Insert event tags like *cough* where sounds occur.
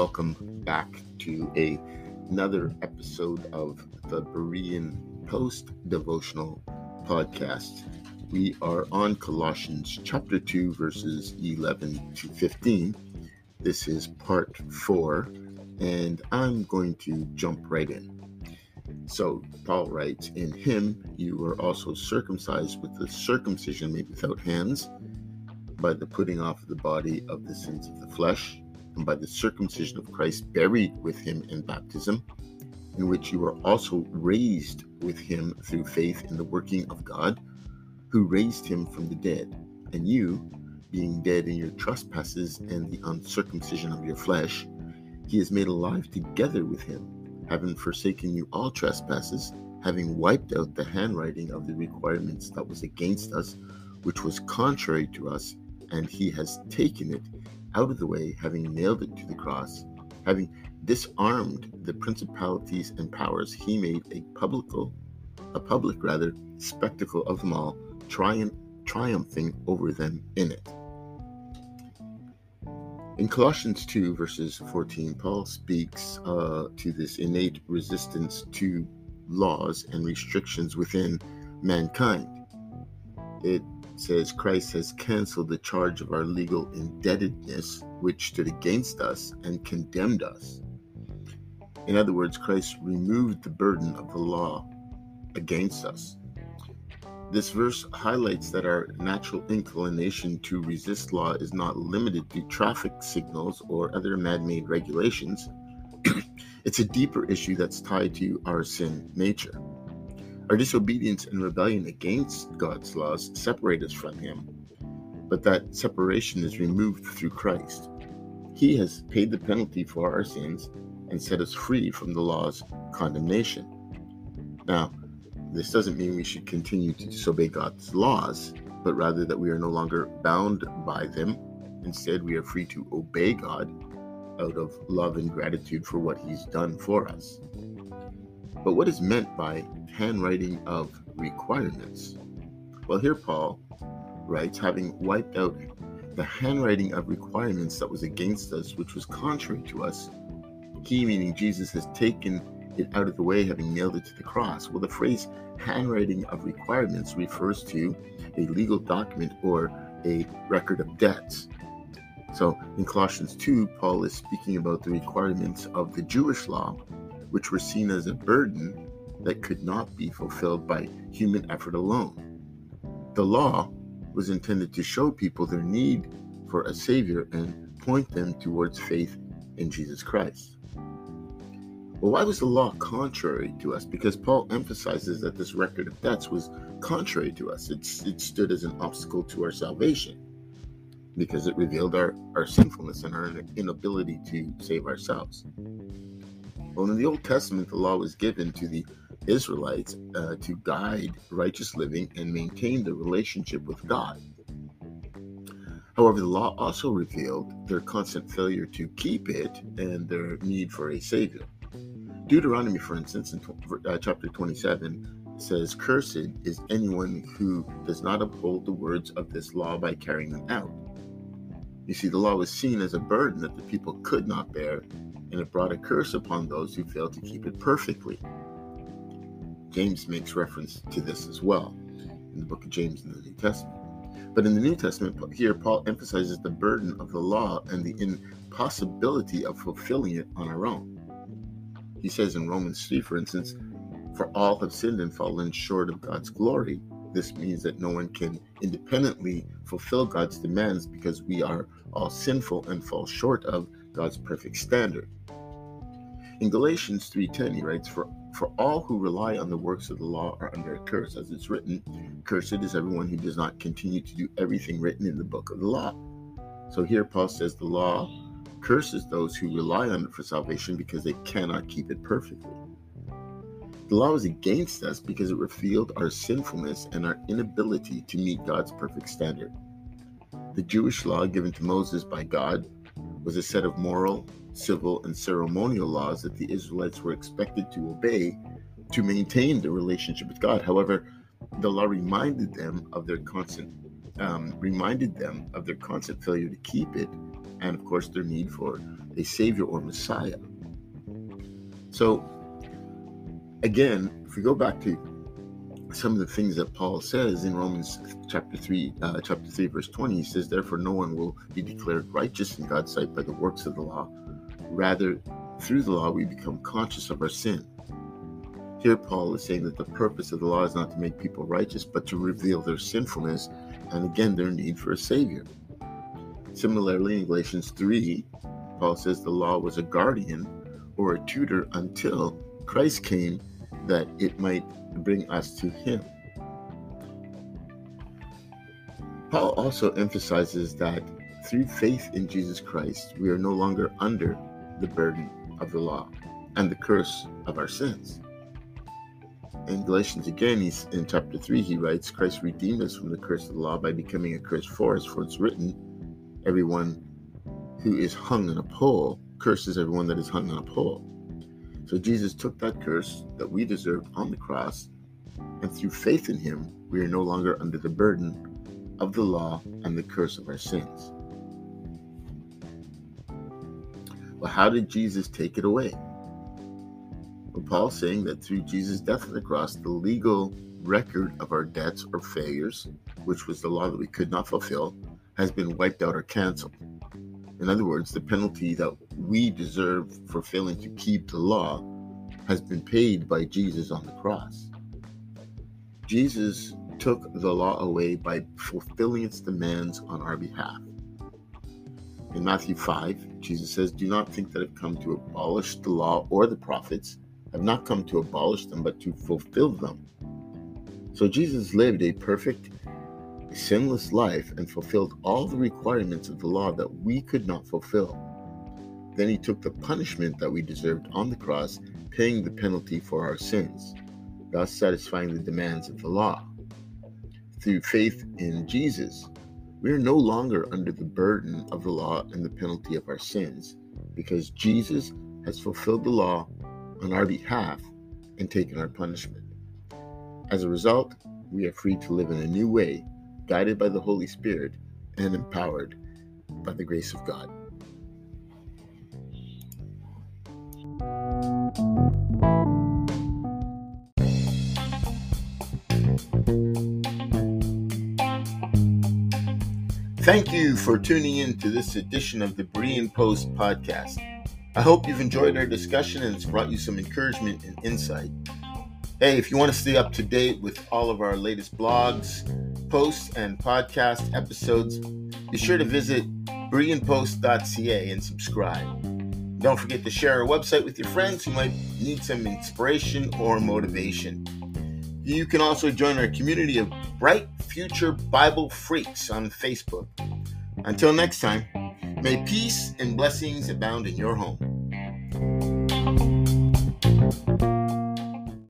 Welcome back to a, another episode of the Berean Post Devotional Podcast. We are on Colossians chapter 2, verses 11 to 15. This is part 4, and I'm going to jump right in. So, Paul writes, In him you were also circumcised with the circumcision made without hands by the putting off of the body of the sins of the flesh, and by the circumcision of Christ, buried with him in baptism, in which you were also raised with him through faith in the working of God, who raised him from the dead. And you, being dead in your trespasses and the uncircumcision of your flesh, he is made alive together with him, having forsaken you all trespasses, having wiped out the handwriting of the requirements that was against us, which was contrary to us and he has taken it out of the way, having nailed it to the cross, having disarmed the principalities and powers, he made a publical, a public rather, spectacle of them all, triumph, triumphing over them in it. In Colossians 2, verses 14, Paul speaks uh, to this innate resistance to laws and restrictions within mankind. It says Christ has canceled the charge of our legal indebtedness, which stood against us and condemned us. In other words, Christ removed the burden of the law against us. This verse highlights that our natural inclination to resist law is not limited to traffic signals or other man made regulations. *clears throat* it's a deeper issue that's tied to our sin nature. Our disobedience and rebellion against God's laws separate us from Him, but that separation is removed through Christ. He has paid the penalty for our sins and set us free from the law's condemnation. Now, this doesn't mean we should continue to disobey God's laws, but rather that we are no longer bound by them. Instead, we are free to obey God out of love and gratitude for what He's done for us. But what is meant by handwriting of requirements? Well, here Paul writes, having wiped out the handwriting of requirements that was against us, which was contrary to us, he, meaning Jesus, has taken it out of the way, having nailed it to the cross. Well, the phrase handwriting of requirements refers to a legal document or a record of debts. So in Colossians 2, Paul is speaking about the requirements of the Jewish law which were seen as a burden that could not be fulfilled by human effort alone. The law was intended to show people their need for a Savior and point them towards faith in Jesus Christ. Well, why was the law contrary to us? Because Paul emphasizes that this record of debts was contrary to us. It's, it stood as an obstacle to our salvation because it revealed our, our sinfulness and our inability to save ourselves. Well, in the Old Testament, the law was given to the Israelites uh, to guide righteous living and maintain the relationship with God. However, the law also revealed their constant failure to keep it and their need for a Savior. Deuteronomy, for instance, in uh, chapter 27, says, Cursed is anyone who does not uphold the words of this law by carrying them out. You see, the law was seen as a burden that the people could not bear and it brought a curse upon those who failed to keep it perfectly. James makes reference to this as well in the book of James in the New Testament. But in the New Testament, here Paul emphasizes the burden of the law and the impossibility of fulfilling it on our own. He says in Romans 3, for instance, For all have sinned and fallen short of God's glory. This means that no one can independently fulfill God's demands because we are all sinful and fall short of God's perfect standard. In Galatians 3:10 he writes for for all who rely on the works of the law are under a curse as it's written cursed is everyone who does not continue to do everything written in the book of the law. So here Paul says the law curses those who rely on it for salvation because they cannot keep it perfectly. The law was against us because it revealed our sinfulness and our inability to meet God's perfect standard. The Jewish law given to Moses by God was a set of moral, civil, and ceremonial laws that the Israelites were expected to obey to maintain their relationship with God. However, the law reminded them of their constant um, reminded them of their constant failure to keep it, and of course their need for a savior or Messiah. So, again, if we go back to some of the things that Paul says in Romans chapter 3, uh, chapter 3, verse 20, he says, Therefore, no one will be declared righteous in God's sight by the works of the law. Rather, through the law, we become conscious of our sin. Here, Paul is saying that the purpose of the law is not to make people righteous, but to reveal their sinfulness and again their need for a Savior. Similarly, in Galatians 3, Paul says the law was a guardian or a tutor until Christ came that it might bring us to Him. Paul also emphasizes that through faith in Jesus Christ, we are no longer under the burden of the law and the curse of our sins. In Galatians again, he's in chapter 3, he writes, Christ redeemed us from the curse of the law by becoming a curse for us, for it's written, everyone who is hung on a pole curses everyone that is hung on a pole. So Jesus took that curse that we deserved on the cross, and through faith in him, we are no longer under the burden of the law and the curse of our sins. Well, how did Jesus take it away? Well, Paul's saying that through Jesus' death on the cross, the legal record of our debts or failures, which was the law that we could not fulfill, has been wiped out or canceled. In other words, the penalty that we deserve for failing to keep the law has been paid by Jesus on the cross. Jesus took the law away by fulfilling its demands on our behalf. In Matthew 5, Jesus says, Do not think that I've come to abolish the law or the prophets. I've not come to abolish them, but to fulfill them. So Jesus lived a perfect, sinless life and fulfilled all the requirements of the law that we could not fulfill. Then he took the punishment that we deserved on the cross, paying the penalty for our sins, thus satisfying the demands of the law. Through faith in Jesus, we are no longer under the burden of the law and the penalty of our sins because Jesus has fulfilled the law on our behalf and taken our punishment. As a result, we are free to live in a new way, guided by the Holy Spirit and empowered by the grace of God. Thank you for tuning in to this edition of the Berean Post podcast. I hope you've enjoyed our discussion and it's brought you some encouragement and insight. Hey, if you want to stay up to date with all of our latest blogs, posts, and podcast episodes, be sure to visit bereanpost.ca and subscribe. Don't forget to share our website with your friends who might need some inspiration or motivation. You can also join our community of bright future Bible freaks on Facebook. Until next time, may peace and blessings abound in your home.